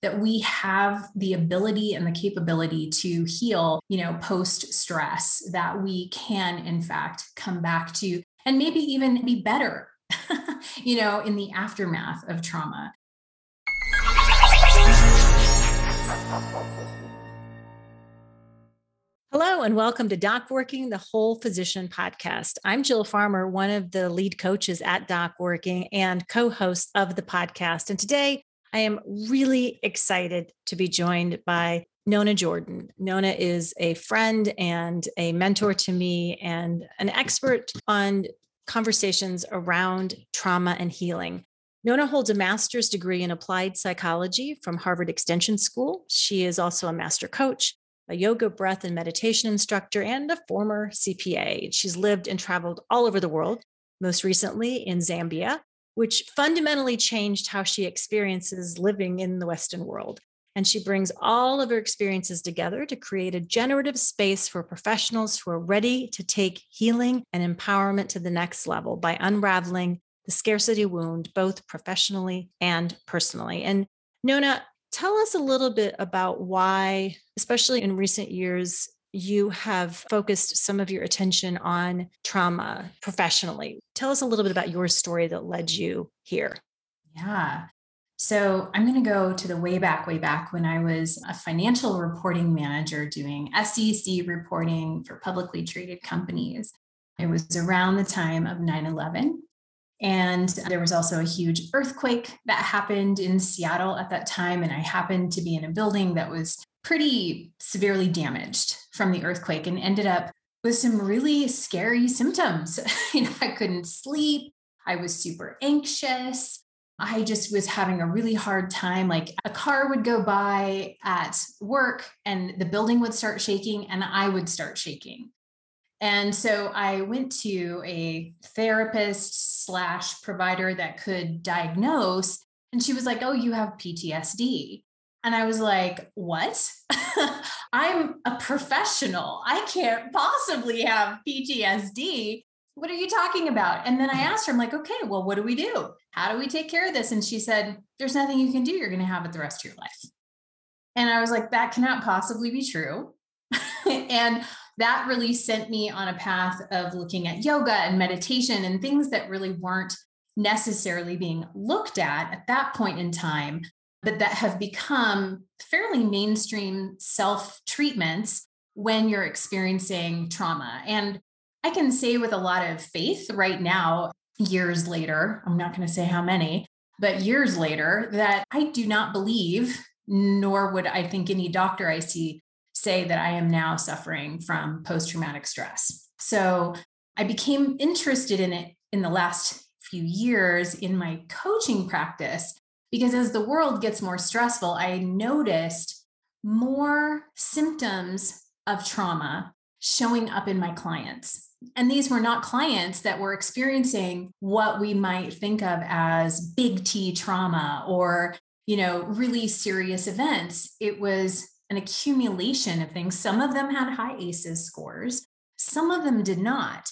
that we have the ability and the capability to heal, you know, post stress, that we can, in fact, come back to and maybe even be better, you know, in the aftermath of trauma. Hello, and welcome to Doc Working, the Whole Physician podcast. I'm Jill Farmer, one of the lead coaches at Doc Working and co host of the podcast. And today I am really excited to be joined by Nona Jordan. Nona is a friend and a mentor to me and an expert on conversations around trauma and healing. Nona holds a master's degree in applied psychology from Harvard Extension School. She is also a master coach, a yoga, breath, and meditation instructor, and a former CPA. She's lived and traveled all over the world, most recently in Zambia, which fundamentally changed how she experiences living in the Western world. And she brings all of her experiences together to create a generative space for professionals who are ready to take healing and empowerment to the next level by unraveling the scarcity wound, both professionally and personally. And Nona, tell us a little bit about why, especially in recent years, you have focused some of your attention on trauma professionally. Tell us a little bit about your story that led you here. Yeah. So I'm going to go to the way back, way back when I was a financial reporting manager doing SEC reporting for publicly traded companies. It was around the time of 9 11. And there was also a huge earthquake that happened in Seattle at that time. And I happened to be in a building that was pretty severely damaged from the earthquake and ended up with some really scary symptoms. you know, I couldn't sleep. I was super anxious. I just was having a really hard time. Like a car would go by at work and the building would start shaking and I would start shaking. And so I went to a therapist slash provider that could diagnose. And she was like, Oh, you have PTSD. And I was like, what? A professional. I can't possibly have PTSD. What are you talking about? And then I mm-hmm. asked her, I'm like, okay, well, what do we do? How do we take care of this? And she said, there's nothing you can do. You're going to have it the rest of your life. And I was like, that cannot possibly be true. and that really sent me on a path of looking at yoga and meditation and things that really weren't necessarily being looked at at that point in time but that have become fairly mainstream self treatments when you're experiencing trauma. And I can say with a lot of faith right now, years later, I'm not going to say how many, but years later, that I do not believe, nor would I think any doctor I see say that I am now suffering from post traumatic stress. So I became interested in it in the last few years in my coaching practice because as the world gets more stressful, I noticed more symptoms of trauma showing up in my clients. And these were not clients that were experiencing what we might think of as big T trauma or, you know, really serious events. It was an accumulation of things. Some of them had high ACEs scores, some of them did not.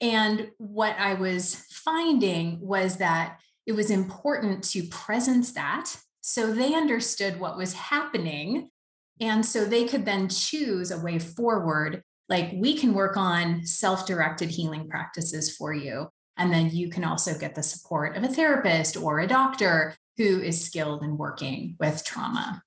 And what I was finding was that it was important to presence that so they understood what was happening. And so they could then choose a way forward. Like we can work on self directed healing practices for you. And then you can also get the support of a therapist or a doctor who is skilled in working with trauma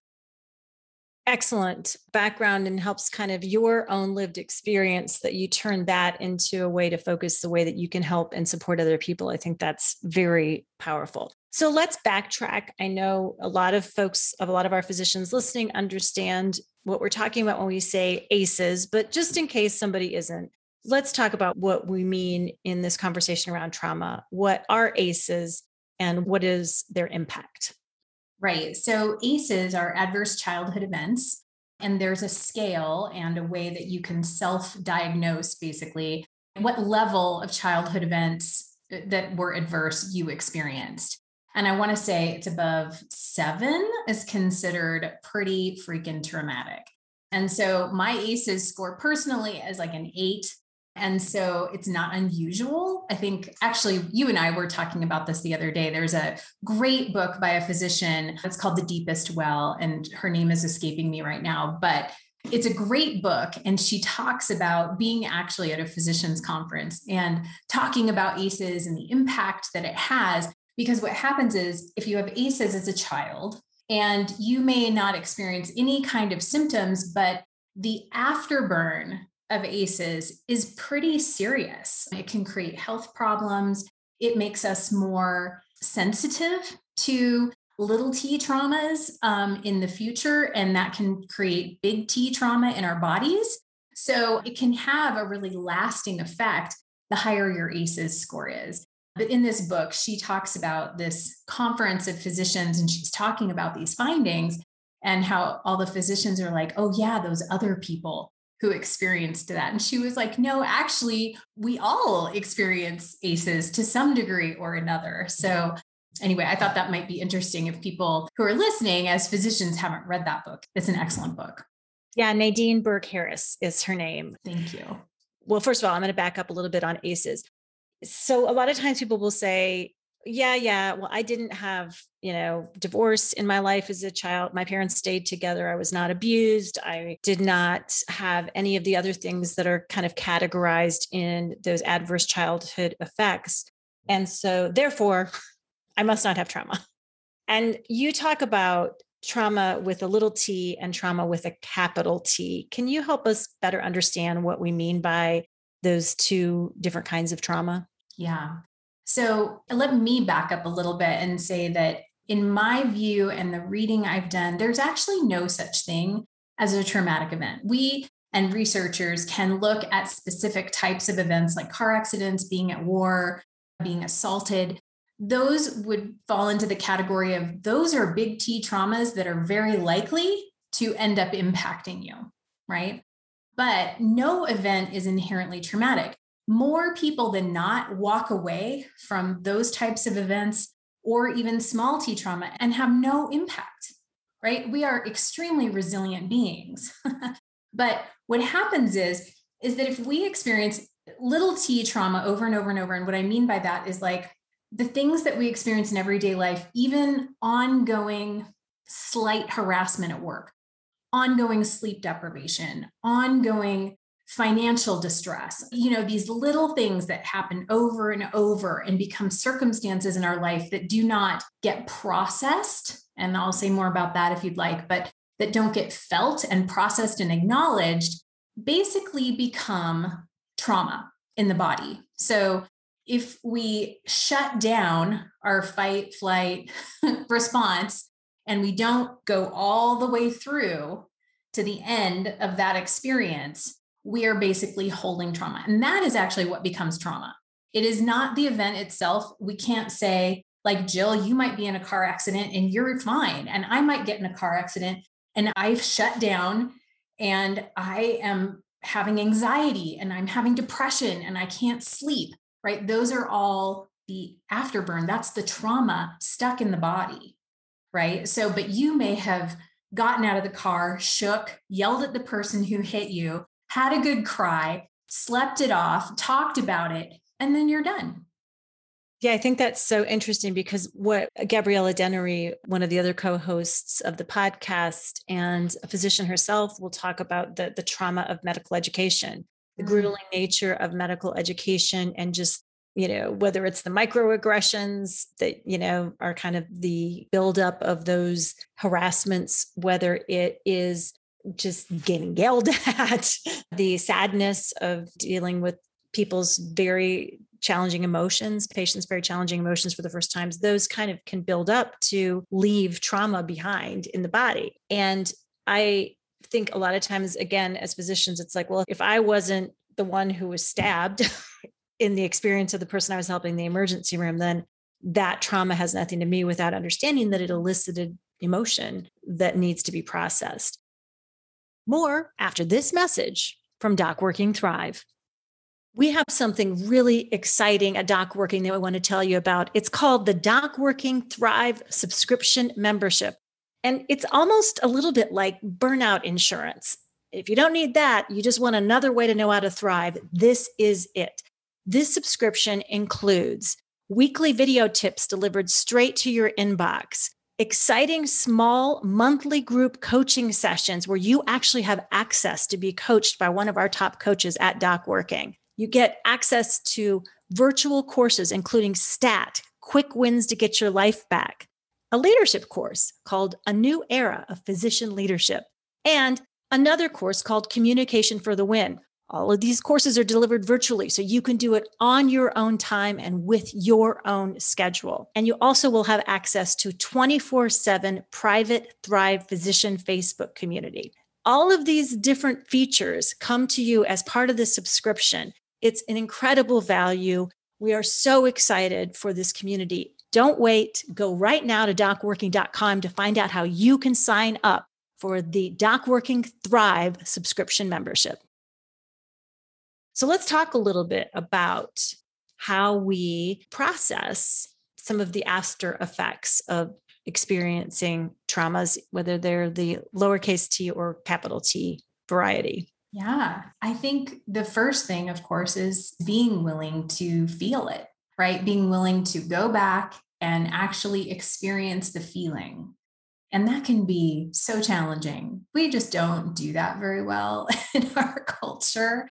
excellent background and helps kind of your own lived experience that you turn that into a way to focus the way that you can help and support other people. I think that's very powerful. So let's backtrack. I know a lot of folks, of a lot of our physicians listening, understand what we're talking about when we say ACEs, but just in case somebody isn't, let's talk about what we mean in this conversation around trauma. What are ACEs and what is their impact? Right. So ACEs are adverse childhood events. And there's a scale and a way that you can self diagnose basically what level of childhood events uh, that were adverse you experienced. And I want to say it's above seven is considered pretty freaking traumatic. And so my ACEs score personally is like an eight. And so it's not unusual. I think actually, you and I were talking about this the other day. There's a great book by a physician. It's called The Deepest Well, and her name is escaping me right now. But it's a great book. And she talks about being actually at a physician's conference and talking about ACEs and the impact that it has. Because what happens is if you have ACEs as a child, and you may not experience any kind of symptoms, but the afterburn of ACEs is pretty serious. It can create health problems. It makes us more sensitive to little t traumas um, in the future, and that can create big T trauma in our bodies. So it can have a really lasting effect the higher your ACEs score is. But in this book, she talks about this conference of physicians and she's talking about these findings and how all the physicians are like, oh, yeah, those other people who experienced that. And she was like, no, actually, we all experience ACEs to some degree or another. So, anyway, I thought that might be interesting if people who are listening as physicians haven't read that book. It's an excellent book. Yeah, Nadine Burke Harris is her name. Thank you. Well, first of all, I'm going to back up a little bit on ACEs. So, a lot of times people will say, yeah, yeah. Well, I didn't have, you know, divorce in my life as a child. My parents stayed together. I was not abused. I did not have any of the other things that are kind of categorized in those adverse childhood effects. And so, therefore, I must not have trauma. And you talk about trauma with a little t and trauma with a capital T. Can you help us better understand what we mean by those two different kinds of trauma? Yeah. So uh, let me back up a little bit and say that in my view and the reading I've done, there's actually no such thing as a traumatic event. We and researchers can look at specific types of events like car accidents, being at war, being assaulted. Those would fall into the category of those are big T traumas that are very likely to end up impacting you, right? But no event is inherently traumatic more people than not walk away from those types of events or even small t trauma and have no impact, right? We are extremely resilient beings. but what happens is, is that if we experience little t trauma over and over and over, and what I mean by that is like the things that we experience in everyday life, even ongoing slight harassment at work, ongoing sleep deprivation, ongoing financial distress, you know, these little things that happen over and over and become circumstances in our life that do not get processed. And I'll say more about that if you'd like, but that don't get felt and processed and acknowledged basically become trauma in the body. So if we shut down our fight flight response and we don't go all the way through to the end of that experience, we are basically holding trauma. And that is actually what becomes trauma. It is not the event itself. We can't say, like, Jill, you might be in a car accident and you're fine. And I might get in a car accident and I've shut down and I am having anxiety and I'm having depression and I can't sleep, right? Those are all the afterburn. That's the trauma stuck in the body, right? So, but you may have gotten out of the car, shook, yelled at the person who hit you, had a good cry, slept it off, talked about it, and then you're done. Yeah, I think that's so interesting because what Gabriella Dennery, one of the other co-hosts of the podcast and a physician herself, will talk about the, the trauma of medical education, the mm-hmm. grueling nature of medical education and just you know whether it's the microaggressions that you know are kind of the buildup of those harassments whether it is just getting yelled at, the sadness of dealing with people's very challenging emotions, patients' very challenging emotions for the first times, those kind of can build up to leave trauma behind in the body. And I think a lot of times, again, as physicians, it's like, well, if I wasn't the one who was stabbed in the experience of the person I was helping in the emergency room, then that trauma has nothing to me without understanding that it elicited emotion that needs to be processed. More after this message from Doc Working Thrive. We have something really exciting at Doc Working that we want to tell you about. It's called the Doc Working Thrive subscription membership. And it's almost a little bit like burnout insurance. If you don't need that, you just want another way to know how to thrive, this is it. This subscription includes weekly video tips delivered straight to your inbox, exciting small monthly group coaching sessions where you actually have access to be coached by one of our top coaches at Doc Working. You get access to virtual courses, including STAT, quick wins to get your life back, a leadership course called A New Era of Physician Leadership, and another course called Communication for the Win. All of these courses are delivered virtually, so you can do it on your own time and with your own schedule. And you also will have access to 24 7 private Thrive Physician Facebook community. All of these different features come to you as part of the subscription. It's an incredible value. We are so excited for this community. Don't wait. Go right now to docworking.com to find out how you can sign up for the DocWorking Thrive subscription membership. So let's talk a little bit about how we process some of the after effects of experiencing traumas, whether they're the lowercase t or capital T variety. Yeah, I think the first thing, of course, is being willing to feel it right? Being willing to go back and actually experience the feeling. And that can be so challenging. We just don't do that very well in our culture.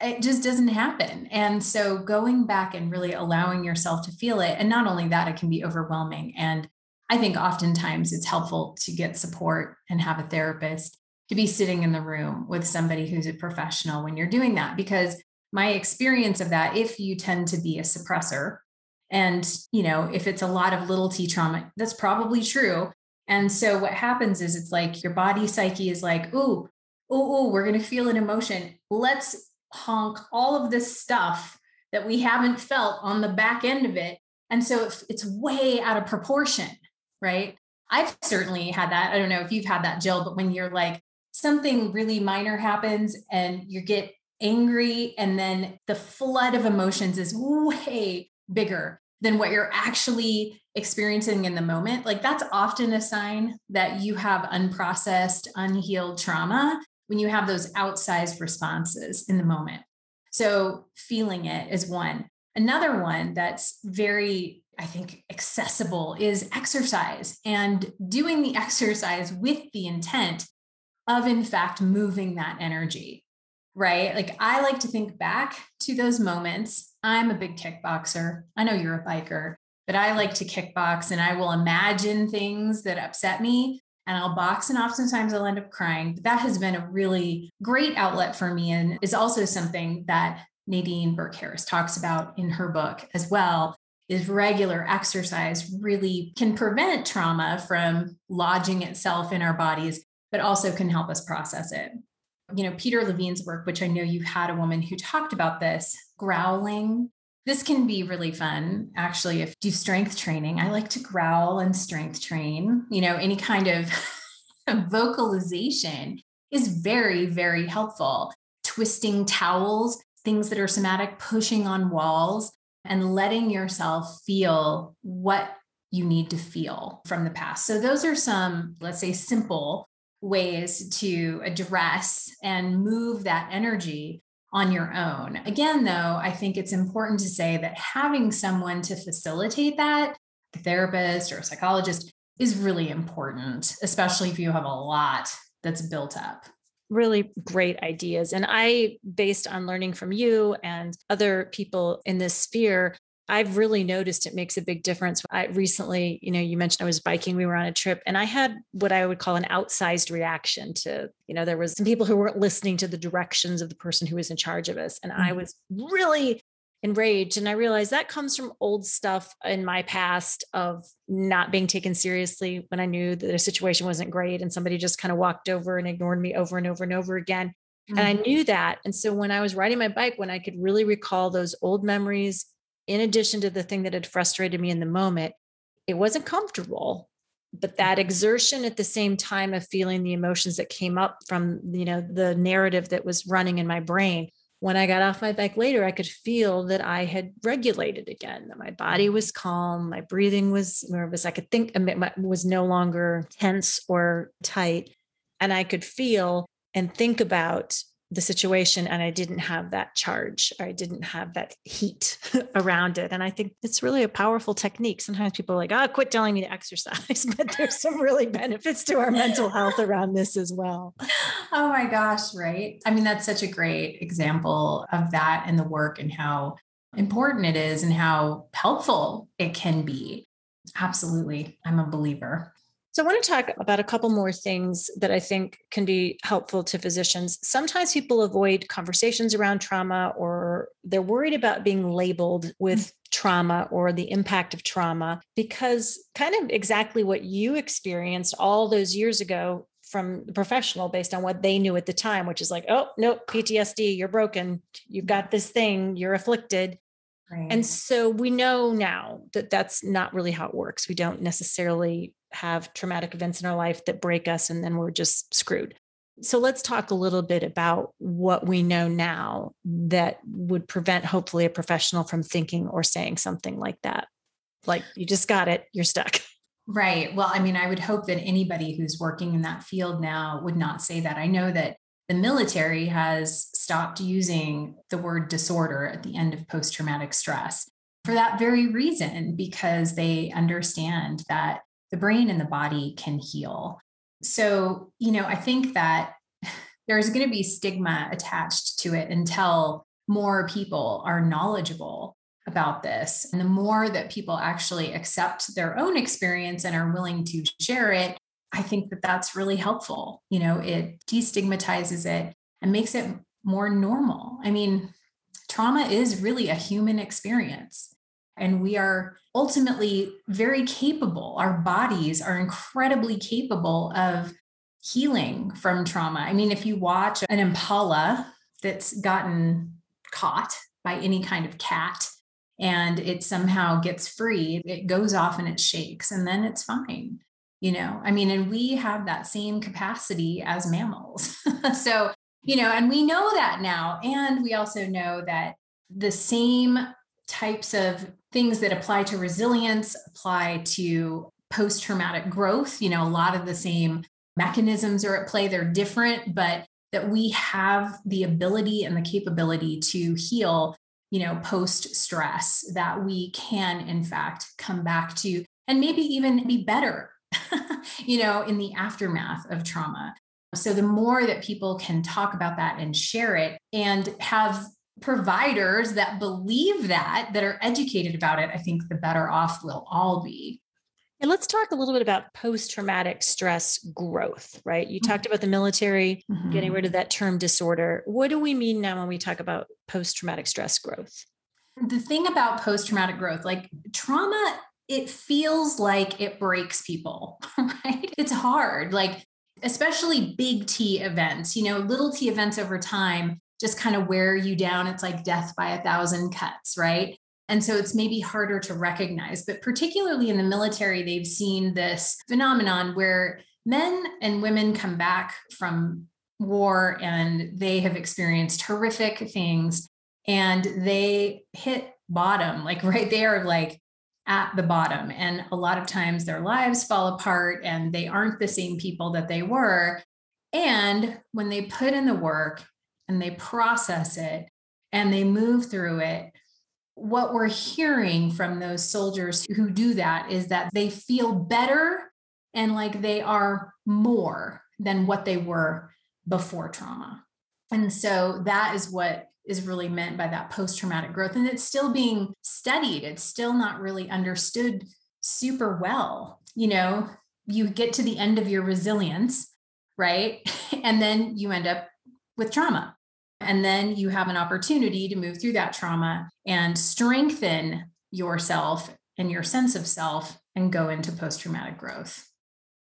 It just doesn't happen. And so going back and really allowing yourself to feel it, and not only that, it can be overwhelming. And I think oftentimes it's helpful to get support and have a therapist to be sitting in the room with somebody who's a professional when you're doing that because my experience of that, if you tend to be a suppressor, and you know, if it's a lot of little t trauma, that's probably true. And so what happens is it's like your body psyche is like, ooh, ooh, we're gonna feel an emotion. Let's honk all of this stuff that we haven't felt on the back end of it. And so it's way out of proportion, right? I've certainly had that. I don't know if you've had that, Jill, but when you're like, something really minor happens and you get angry and then the flood of emotions is way bigger than what you're actually experiencing in the moment like that's often a sign that you have unprocessed unhealed trauma when you have those outsized responses in the moment so feeling it is one another one that's very i think accessible is exercise and doing the exercise with the intent of in fact moving that energy right? Like I like to think back to those moments. I'm a big kickboxer. I know you're a biker, but I like to kickbox and I will imagine things that upset me and I'll box and oftentimes I'll end up crying. But that has been a really great outlet for me and is also something that Nadine Burke Harris talks about in her book as well. Is regular exercise really can prevent trauma from lodging itself in our bodies, but also can help us process it you know, Peter Levine's work, which I know you had a woman who talked about this, growling. This can be really fun, actually, if you do strength training. I like to growl and strength train. You know, any kind of vocalization is very, very helpful. Twisting towels, things that are somatic, pushing on walls, and letting yourself feel what you need to feel from the past. So, those are some, let's say, simple ways to address and move that energy on your own. Again, though, I think it's important to say that having someone to facilitate that, a therapist or a psychologist, is really important, especially if you have a lot that's built up really great ideas. And I, based on learning from you and other people in this sphere, I've really noticed it makes a big difference. I recently, you know, you mentioned I was biking, we were on a trip and I had what I would call an outsized reaction to, you know, there was some people who weren't listening to the directions of the person who was in charge of us. And mm-hmm. I was really enraged. And I realized that comes from old stuff in my past of not being taken seriously when I knew that a situation wasn't great and somebody just kind of walked over and ignored me over and over and over again. Mm-hmm. And I mm-hmm. knew that. And so when I was riding my bike, when I could really recall those old memories in addition to the thing that had frustrated me in the moment, it wasn't comfortable. But that mm-hmm. exertion at the same time of feeling the emotions that came up from, you know, the narrative that was running in my brain. When I got off my bike later, I could feel that I had regulated again, that my body mm-hmm. was calm, my breathing was nervous. I could think was no longer tense or tight. And I could feel and think about the situation and I didn't have that charge or I didn't have that heat around it. And I think it's really a powerful technique. Sometimes people are like, oh, quit telling me to exercise, but there's some really benefits to our mental health around this as well. Oh my gosh, right? I mean, that's such a great example of that and the work and how important it is and how helpful it can be. Absolutely. I'm a believer. So, I want to talk about a couple more things that I think can be helpful to physicians. Sometimes people avoid conversations around trauma or they're worried about being labeled with mm. trauma or the impact of trauma because, kind of exactly what you experienced all those years ago from the professional based on what they knew at the time, which is like, oh, nope, PTSD, you're broken, you've got this thing, you're afflicted. Right. And so we know now that that's not really how it works. We don't necessarily have traumatic events in our life that break us and then we're just screwed. So let's talk a little bit about what we know now that would prevent, hopefully, a professional from thinking or saying something like that. Like, you just got it, you're stuck. Right. Well, I mean, I would hope that anybody who's working in that field now would not say that. I know that the military has stopped using the word disorder at the end of post traumatic stress for that very reason, because they understand that the brain and the body can heal. So, you know, I think that there's going to be stigma attached to it until more people are knowledgeable about this. And the more that people actually accept their own experience and are willing to share it, I think that that's really helpful. You know, it destigmatizes it and makes it more normal. I mean, trauma is really a human experience and we are ultimately very capable. Our bodies are incredibly capable of healing from trauma. I mean, if you watch an impala that's gotten caught by any kind of cat and it somehow gets free, it goes off and it shakes and then it's fine. You know, I mean, and we have that same capacity as mammals. so, you know, and we know that now. And we also know that the same types of things that apply to resilience apply to post traumatic growth. You know, a lot of the same mechanisms are at play, they're different, but that we have the ability and the capability to heal, you know, post stress, that we can, in fact, come back to and maybe even be better, you know, in the aftermath of trauma. So the more that people can talk about that and share it and have providers that believe that, that are educated about it, I think the better off we'll all be. And let's talk a little bit about post traumatic stress growth, right? You mm-hmm. talked about the military mm-hmm. getting rid of that term disorder. What do we mean now when we talk about post traumatic stress growth? The thing about post traumatic growth, like trauma, it feels like it breaks people, right? It's hard, like, especially big T events, you know, little T events over time just kind of wear you down. It's like death by a thousand cuts, right? And so it's maybe harder to recognize. But particularly in the military, they've seen this phenomenon where men and women come back from war and they have experienced horrific things and they hit bottom, like right there, like at the bottom. And a lot of times their lives fall apart and they aren't the same people that they were. And when they put in the work and they process it and they move through it, what we're hearing from those soldiers who do that is that they feel better and like they are more than what they were before trauma. And so that is what is really meant by that post traumatic growth. And it's still being studied, it's still not really understood super well. You know, you get to the end of your resilience, right? And then you end up with trauma. And then you have an opportunity to move through that trauma and strengthen yourself and your sense of self and go into post traumatic growth.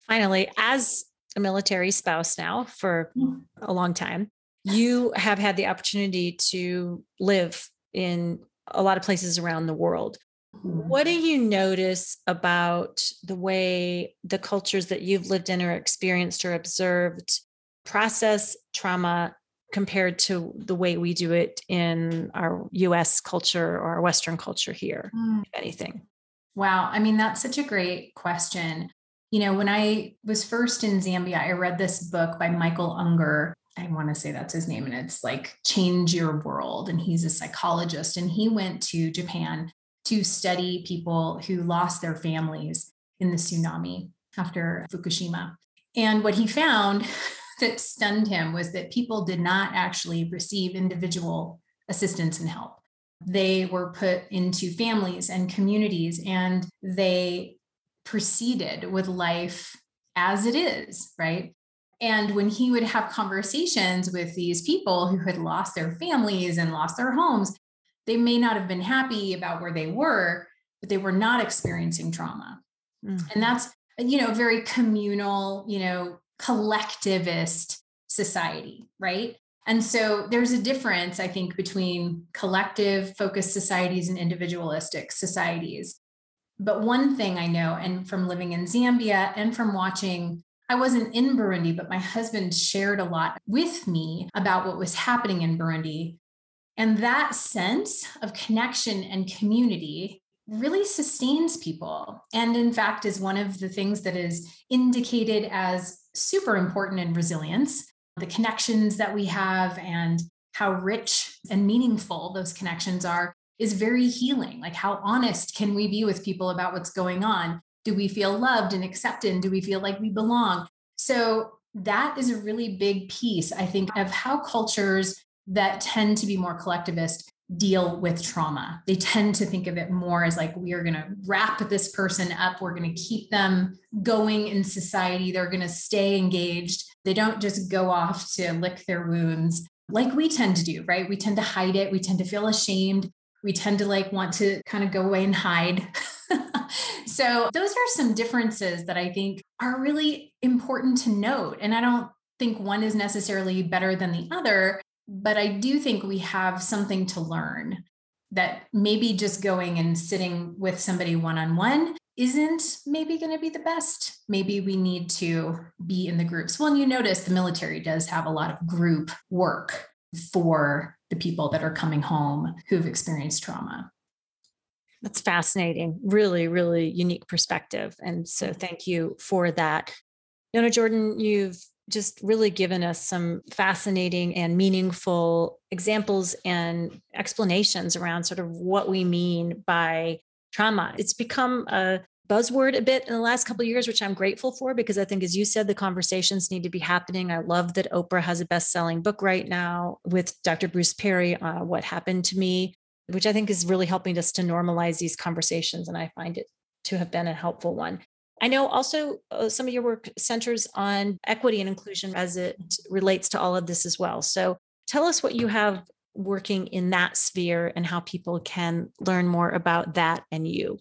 Finally, as a military spouse now for mm. a long time, you have had the opportunity to live in a lot of places around the world. Mm-hmm. What do you notice about the way the cultures that you've lived in or experienced or observed process trauma compared to the way we do it in our US culture or our Western culture here, mm. if anything? Wow. I mean, that's such a great question. You know, when I was first in Zambia, I read this book by Michael Ungar, I want to say that's his name, and it's like Change Your World. And he's a psychologist, and he went to Japan to study people who lost their families in the tsunami after Fukushima. And what he found that stunned him was that people did not actually receive individual assistance and help. They were put into families and communities, and they proceeded with life as it is, right? And when he would have conversations with these people who had lost their families and lost their homes, they may not have been happy about where they were, but they were not experiencing trauma. Mm-hmm. And that's, you know, very communal, you know, collectivist society, right? And so there's a difference, I think, between collective focused societies and individualistic societies. But one thing I know, and from living in Zambia and from watching, I wasn't in Burundi, but my husband shared a lot with me about what was happening in Burundi. And that sense of connection and community really sustains people. And in fact, is one of the things that is indicated as super important in resilience the connections that we have and how rich and meaningful those connections are is very healing. Like, how honest can we be with people about what's going on? Do we feel loved and accepted? Do we feel like we belong? So, that is a really big piece, I think, of how cultures that tend to be more collectivist deal with trauma. They tend to think of it more as like, we are going to wrap this person up. We're going to keep them going in society. They're going to stay engaged. They don't just go off to lick their wounds like we tend to do, right? We tend to hide it. We tend to feel ashamed. We tend to like want to kind of go away and hide. so, those are some differences that I think are really important to note. And I don't think one is necessarily better than the other but I do think we have something to learn that maybe just going and sitting with somebody one on one isn't maybe going to be the best. Maybe we need to be in the groups. Well, and you notice the military does have a lot of group work for the people that are coming home who've experienced trauma. That's fascinating. Really, really unique perspective. And so thank you for that. Nona Jordan, you've just really given us some fascinating and meaningful examples and explanations around sort of what we mean by trauma. It's become a buzzword a bit in the last couple of years, which I'm grateful for because I think, as you said, the conversations need to be happening. I love that Oprah has a best-selling book right now with Dr. Bruce Perry, uh, "What Happened to Me," which I think is really helping us to normalize these conversations, and I find it to have been a helpful one. I know also uh, some of your work centers on equity and inclusion as it relates to all of this as well. So tell us what you have working in that sphere and how people can learn more about that and you.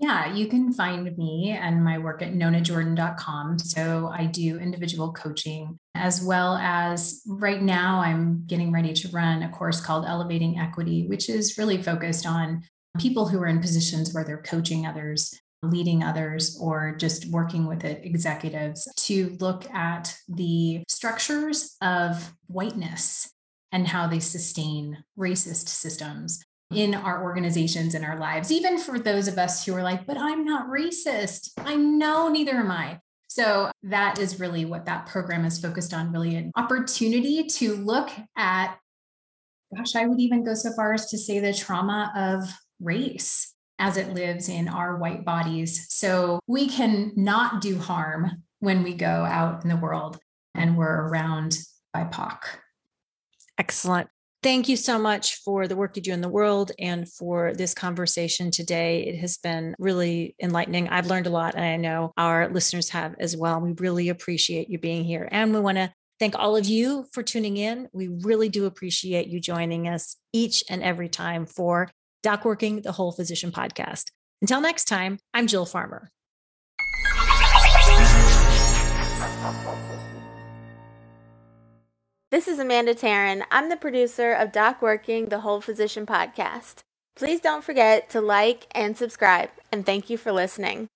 Yeah, you can find me and my work at nonajordan.com. So I do individual coaching as well as right now I'm getting ready to run a course called Elevating Equity, which is really focused on people who are in positions where they're coaching others leading others or just working with it, executives to look at the structures of whiteness and how they sustain racist systems in our organizations in our lives even for those of us who are like but i'm not racist. I know neither am i. So that is really what that program is focused on really an opportunity to look at gosh i would even go so far as to say the trauma of race as it lives in our white bodies. So we can not do harm when we go out in the world and we're around BIPOC. Excellent. Thank you so much for the work you do in the world and for this conversation today. It has been really enlightening. I've learned a lot, and I know our listeners have as well. We really appreciate you being here. And we want to thank all of you for tuning in. We really do appreciate you joining us each and every time for Doc Working, the Whole Physician podcast. Until next time, I'm Jill Farmer. This is Amanda Taryn. I'm the producer of Doc Working, the Whole Physician podcast. Please don't forget to like and subscribe, and thank you for listening.